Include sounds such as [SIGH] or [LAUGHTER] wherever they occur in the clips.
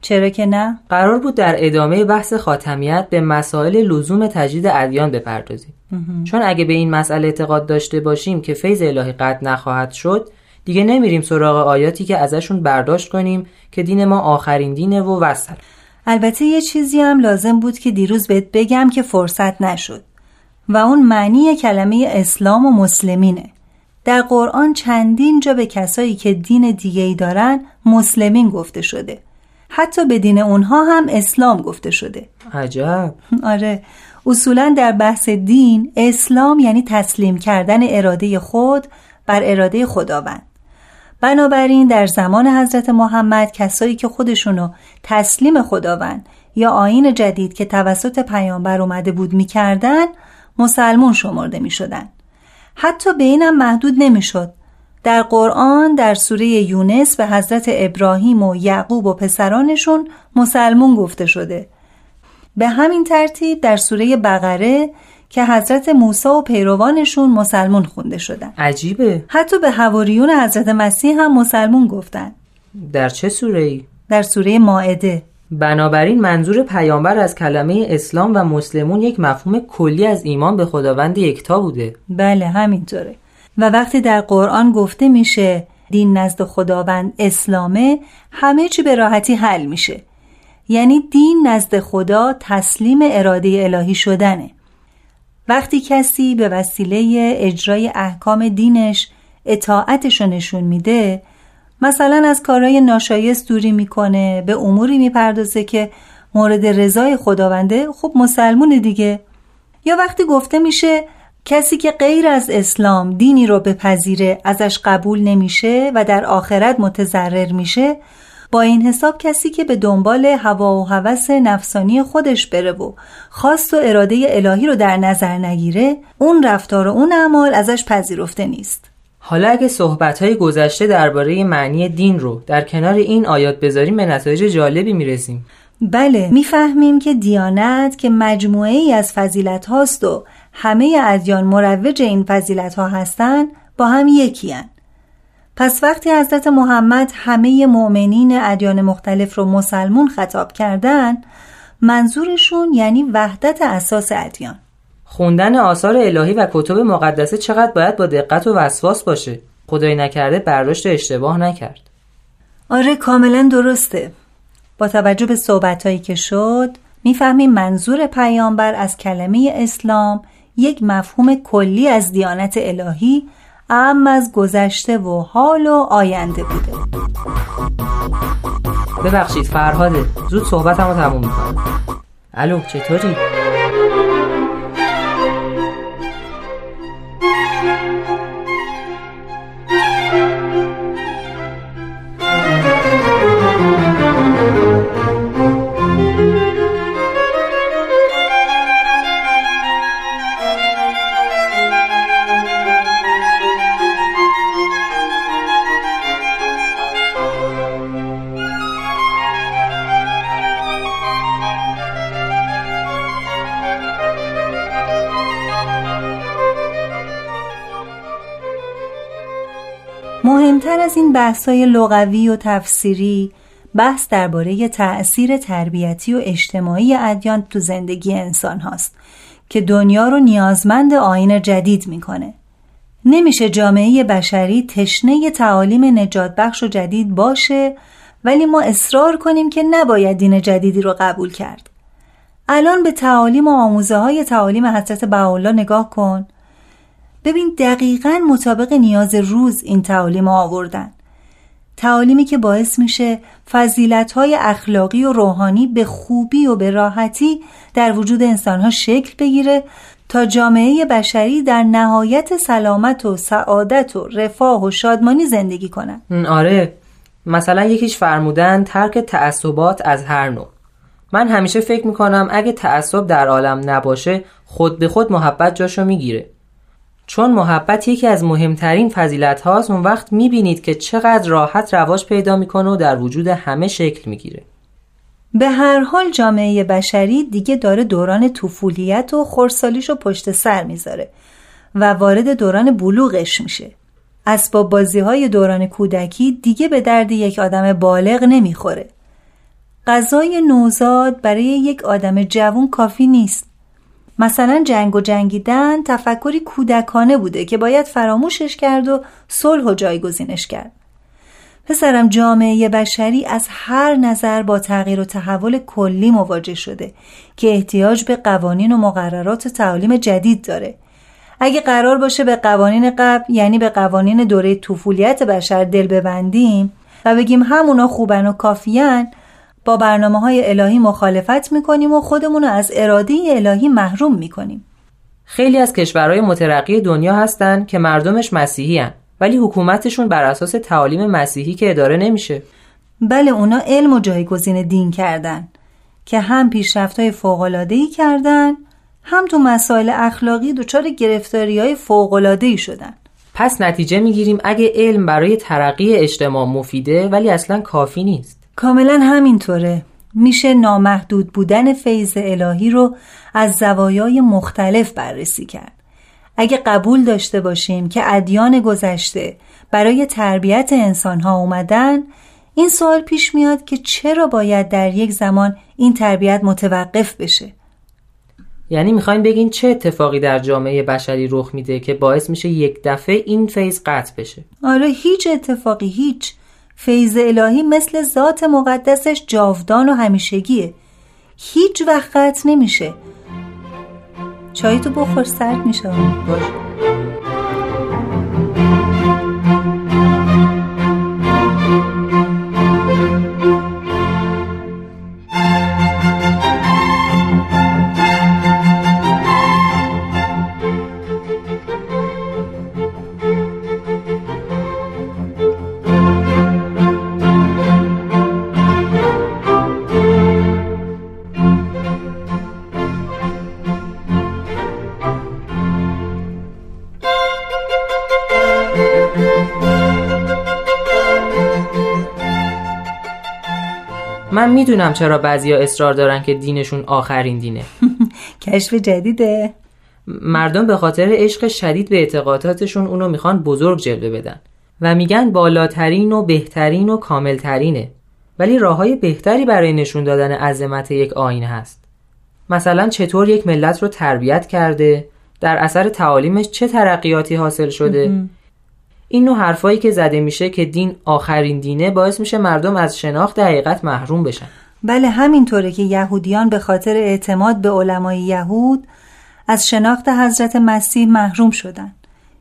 چرا که نه؟ قرار بود در ادامه بحث خاتمیت به مسائل لزوم تجدید ادیان بپردازیم. چون اگه به این مسئله اعتقاد داشته باشیم که فیض الهی قطع نخواهد شد دیگه نمیریم سراغ آیاتی که ازشون برداشت کنیم که دین ما آخرین دینه و وصل. البته یه چیزی هم لازم بود که دیروز بهت بگم که فرصت نشد. و اون معنی کلمه اسلام و مسلمینه. در قرآن چندین جا به کسایی که دین دیگه ای دارن مسلمین گفته شده. حتی به دین اونها هم اسلام گفته شده. عجب. آره. اصولا در بحث دین اسلام یعنی تسلیم کردن اراده خود بر اراده خداوند. بنابراین در زمان حضرت محمد کسایی که خودشونو تسلیم خداوند یا آین جدید که توسط پیامبر اومده بود می‌کردن مسلمون شمرده می‌شدن. حتی به اینم محدود نمی‌شد. در قرآن در سوره یونس به حضرت ابراهیم و یعقوب و پسرانشون مسلمون گفته شده. به همین ترتیب در سوره بقره که حضرت موسی و پیروانشون مسلمون خونده شدن. عجیبه. حتی به هواریون حضرت مسیح هم مسلمون گفتن. در چه سوره ای؟ در سوره ماعده. بنابراین منظور پیامبر از کلمه اسلام و مسلمون یک مفهوم کلی از ایمان به خداوند یکتا بوده. بله همینطوره. و وقتی در قرآن گفته میشه دین نزد خداوند اسلامه همه چی به راحتی حل میشه. یعنی دین نزد خدا تسلیم اراده الهی شدنه. وقتی کسی به وسیله اجرای احکام دینش اطاعتش نشون میده مثلا از کارهای ناشایست دوری می‌کنه به اموری می‌پردازه که مورد رضای خداونده خب مسلمون دیگه. یا وقتی گفته میشه کسی که غیر از اسلام دینی رو بپذیره ازش قبول نمیشه و در آخرت متضرر میشه با این حساب کسی که به دنبال هوا و هوس نفسانی خودش بره و خواست و اراده الهی رو در نظر نگیره اون رفتار و اون اعمال ازش پذیرفته نیست. حالا اگه صحبت گذشته درباره معنی دین رو در کنار این آیات بذاریم به نتایج جالبی می‌رسیم. بله می‌فهمیم که دیانت که مجموعه ای از فضیلت هاست و همه ادیان مروج این فضیلت ها هستند با هم یکی هن. پس وقتی حضرت محمد همه مؤمنین ادیان مختلف رو مسلمون خطاب کردن منظورشون یعنی وحدت اساس ادیان. خوندن آثار الهی و کتب مقدسه چقدر باید با دقت و وسواس باشه؟ خدای نکرده برداشت اشتباه نکرد. آره کاملا درسته. با توجه به صحبتهایی که شد می‌فهمیم منظور پیامبر از کلمه اسلام یک مفهوم کلی از دیانت الهی ام از گذشته و حال و آینده بوده ببخشید فرهاده زود صحبتمو رو تموم می‌کنم الو چطوری؟ از این بحث‌های لغوی و تفسیری بحث درباره تأثیر تربیتی و اجتماعی ادیان تو زندگی انسان هاست که دنیا رو نیازمند آین جدید می‌کنه. نمیشه جامعه بشری تشنه تعالیم نجات بخش و جدید باشه ولی ما اصرار کنیم که نباید دین جدیدی رو قبول کرد. الان به تعالیم و آموزه های تعالیم حضرت بهاءالله نگاه کن ببین دقیقا مطابق نیاز روز این تعالیم آوردن. تعالیمی که باعث میشه فضیلت های اخلاقی و روحانی به خوبی و به راحتی در وجود انسانها شکل بگیره تا جامعه بشری در نهایت سلامت و سعادت و رفاه و شادمانی زندگی کنن آره. مثلا یکیش فرمودن ترک تعصبات از هر نوع. من همیشه فکر می‌کنم اگه تعصب در عالم نباشه خود به خود محبت جاشو می‌گیره. چون محبت یکی از مهمترین فضیلت هاست اون وقت می‌بینید که چقدر راحت رواج پیدا می‌کنه و در وجود همه شکل می‌گیره. به هر حال جامعه بشری دیگه داره دوران طفولیت و خورسالیش رو پشت سر می‌ذاره و وارد دوران بلوغش میشه. اسباب بازی های دوران کودکی دیگه به درد یک آدم بالغ نمی‌خوره. غذای نوزاد برای یک آدم جوان کافی نیست. مثلا جنگ و جنگیدن تفکری کودکانه بوده که باید فراموشش کرد و صلح و جایگزینش کرد. پسرم جامعه بشری از هر نظر با تغییر و تحول کلی مواجه شده که احتیاج به قوانین و مقررات و تعالیم جدید داره. اگه قرار باشه به قوانین قبل یعنی به قوانین دوره طفولیت بشر دل ببندیم و بگیم همونا خوبن و کافیان با برنامه های الهی مخالفت می‌کنیم و خودمون رو از اراده الهی محروم می‌کنیم. خیلی از کشورهای مترقی دنیا هستن که مردمش مسیحی هن. ولی حکومتشون بر اساس تعالیم مسیحی که اداره نمیشه. بله اونا علم و جایگزین دین کردن که هم پیشرفت های فوقلادهی کردن هم تو مسائل اخلاقی دچار گرفتاری های فوقلادهی شدن. پس نتیجه می‌گیریم اگه علم برای ترقی اجتماع مفیده ولی اصلا کافی نیست. کاملا همینطوره. میشه نامحدود بودن فیض الهی رو از زوایای مختلف بررسی کرد. اگه قبول داشته باشیم که ادیان گذشته برای تربیت انسانها اومدن این سوال پیش میاد که چرا باید در یک زمان این تربیت متوقف بشه؟ یعنی می‌خوایم بگین چه اتفاقی در جامعه بشری رخ میده که باعث میشه یک دفعه این فیض قطع بشه؟ آره هیچ اتفاقی هیچ. فیض الهی مثل ذات مقدسش جاودان و همیشگیه. هیچ وقت نمیشه. چای تو بخور سرد میشه. باش. من می‌دونم چرا بعضیا اصرار دارن که دینشون آخرین دینه. [LAUGHS] کشف جدیده. مردم به خاطر عشق شدید به اعتقاداتشون اونو می‌خوان بزرگ جلوه بدن و میگن بالاترین و بهترین و کاملترینه. ولی راه های بهتری برای نشون دادن عظمت یک آین هست. مثلا چطور یک ملت رو تربیت کرده در اثر تعالیمش چه ترقیاتی حاصل شده این نوع حرفایی که زده میشه که دین آخرین دینه باعث میشه مردم از شناخت حقیقت محروم بشن. بله همینطوره که یهودیان به خاطر اعتماد به علمای یهود از شناخت حضرت مسیح محروم شدن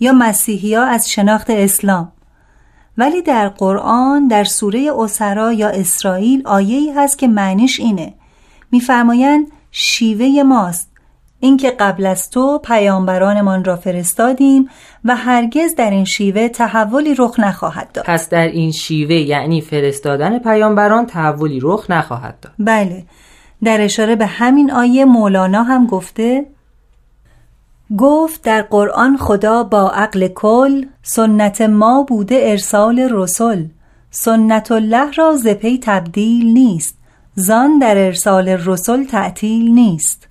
یا مسیحی ها از شناخت اسلام. ولی در قرآن در سوره اسرا یا اسرائیل آیه‌ای هست که معنیش اینه. میفرمایند شیوه ماست. اینکه قبل از تو پیامبرانمان را فرستادیم و هرگز در این شیوه تحولی رخ نخواهد داد. پس در این شیوه یعنی فرستادن پیامبران تحولی رخ نخواهد داد. بله در اشاره به همین آیه مولانا هم گفته گفت در قرآن خدا با عقل کل سنت ما بوده ارسال رسول سنت الله را زپی تبدیل نیست زان در ارسال رسول تعطیل نیست.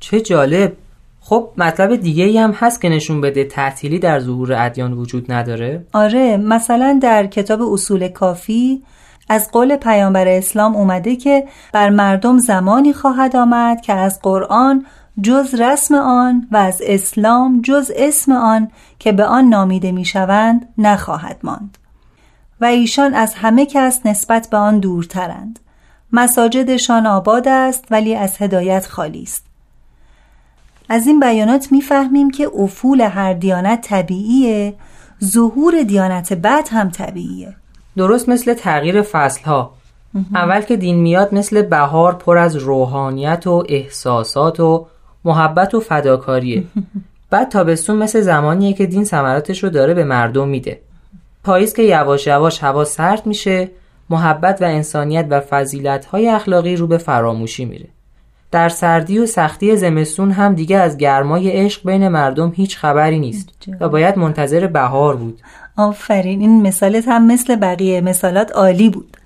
چه جالب. خب مطلب دیگه ای هم هست که نشون بده تعطیلی در ظهور ادیان وجود نداره. آره مثلا در کتاب اصول کافی از قول پیامبر اسلام اومده که بر مردم زمانی خواهد آمد که از قرآن جز رسم آن و از اسلام جز اسم آن که به آن نامیده می‌شوند نخواهد ماند. و ایشان از همه کس نسبت به آن دورترند. مساجدشان آباد است ولی از هدایت خالی است. از این بیانات می‌فهمیم که افول هر دیانت طبیعیه ظهور دیانت بعد هم طبیعیه. درست مثل تغییر فصل ها اول که دین میاد مثل بهار پر از روحانیت و احساسات و محبت و فداکاریه. بعد تابستون مثل زمانیه که دین ثمراتش رو داره به مردم میده. پاییز که یواش یواش هوا سرد میشه محبت و انسانیت و های اخلاقی رو به فراموشی میره. در سردی و سختی زمستون هم دیگه از گرمای عشق بین مردم هیچ خبری نیست و باید منتظر بهار بود. آفرین این مثالت هم مثل بقیه مثالات عالی بود.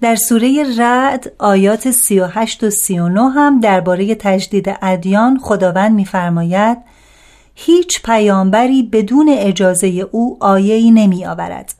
در سوره رعد آیات 38 و 39 هم درباره تجدید ادیان خداوند می‌فرماید هیچ پیامبری بدون اجازه او آیه‌ای نمی آورد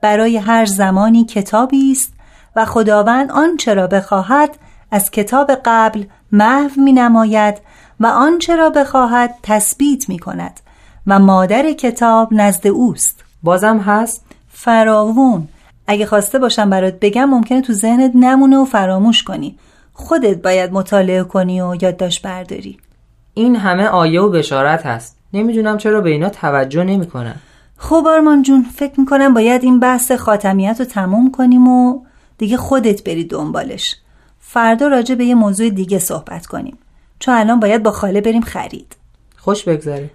برای هر زمانی کتابی است و خداوند آنچه را بخواهد از کتاب قبل محو می نماید و آنچه را بخواهد تثبیت می کند و مادر کتاب نزد اوست. بازم هست؟ فراوون. اگه خواسته باشم برات بگم ممکنه تو ذهنت نمونه و فراموش کنی. خودت باید مطالعه کنی و یادداشت برداری. این همه آیه و بشارت هست. نمی‌دونم چرا به اینا توجه نمی‌کنن. خب آرمان جون فکر می‌کنم باید این بحث خاتمیت رو تموم کنیم و دیگه خودت بری دنبالش. فردا راجع به یه موضوع دیگه صحبت کنیم. چون الان باید با خاله بریم خرید. خوش بگذره.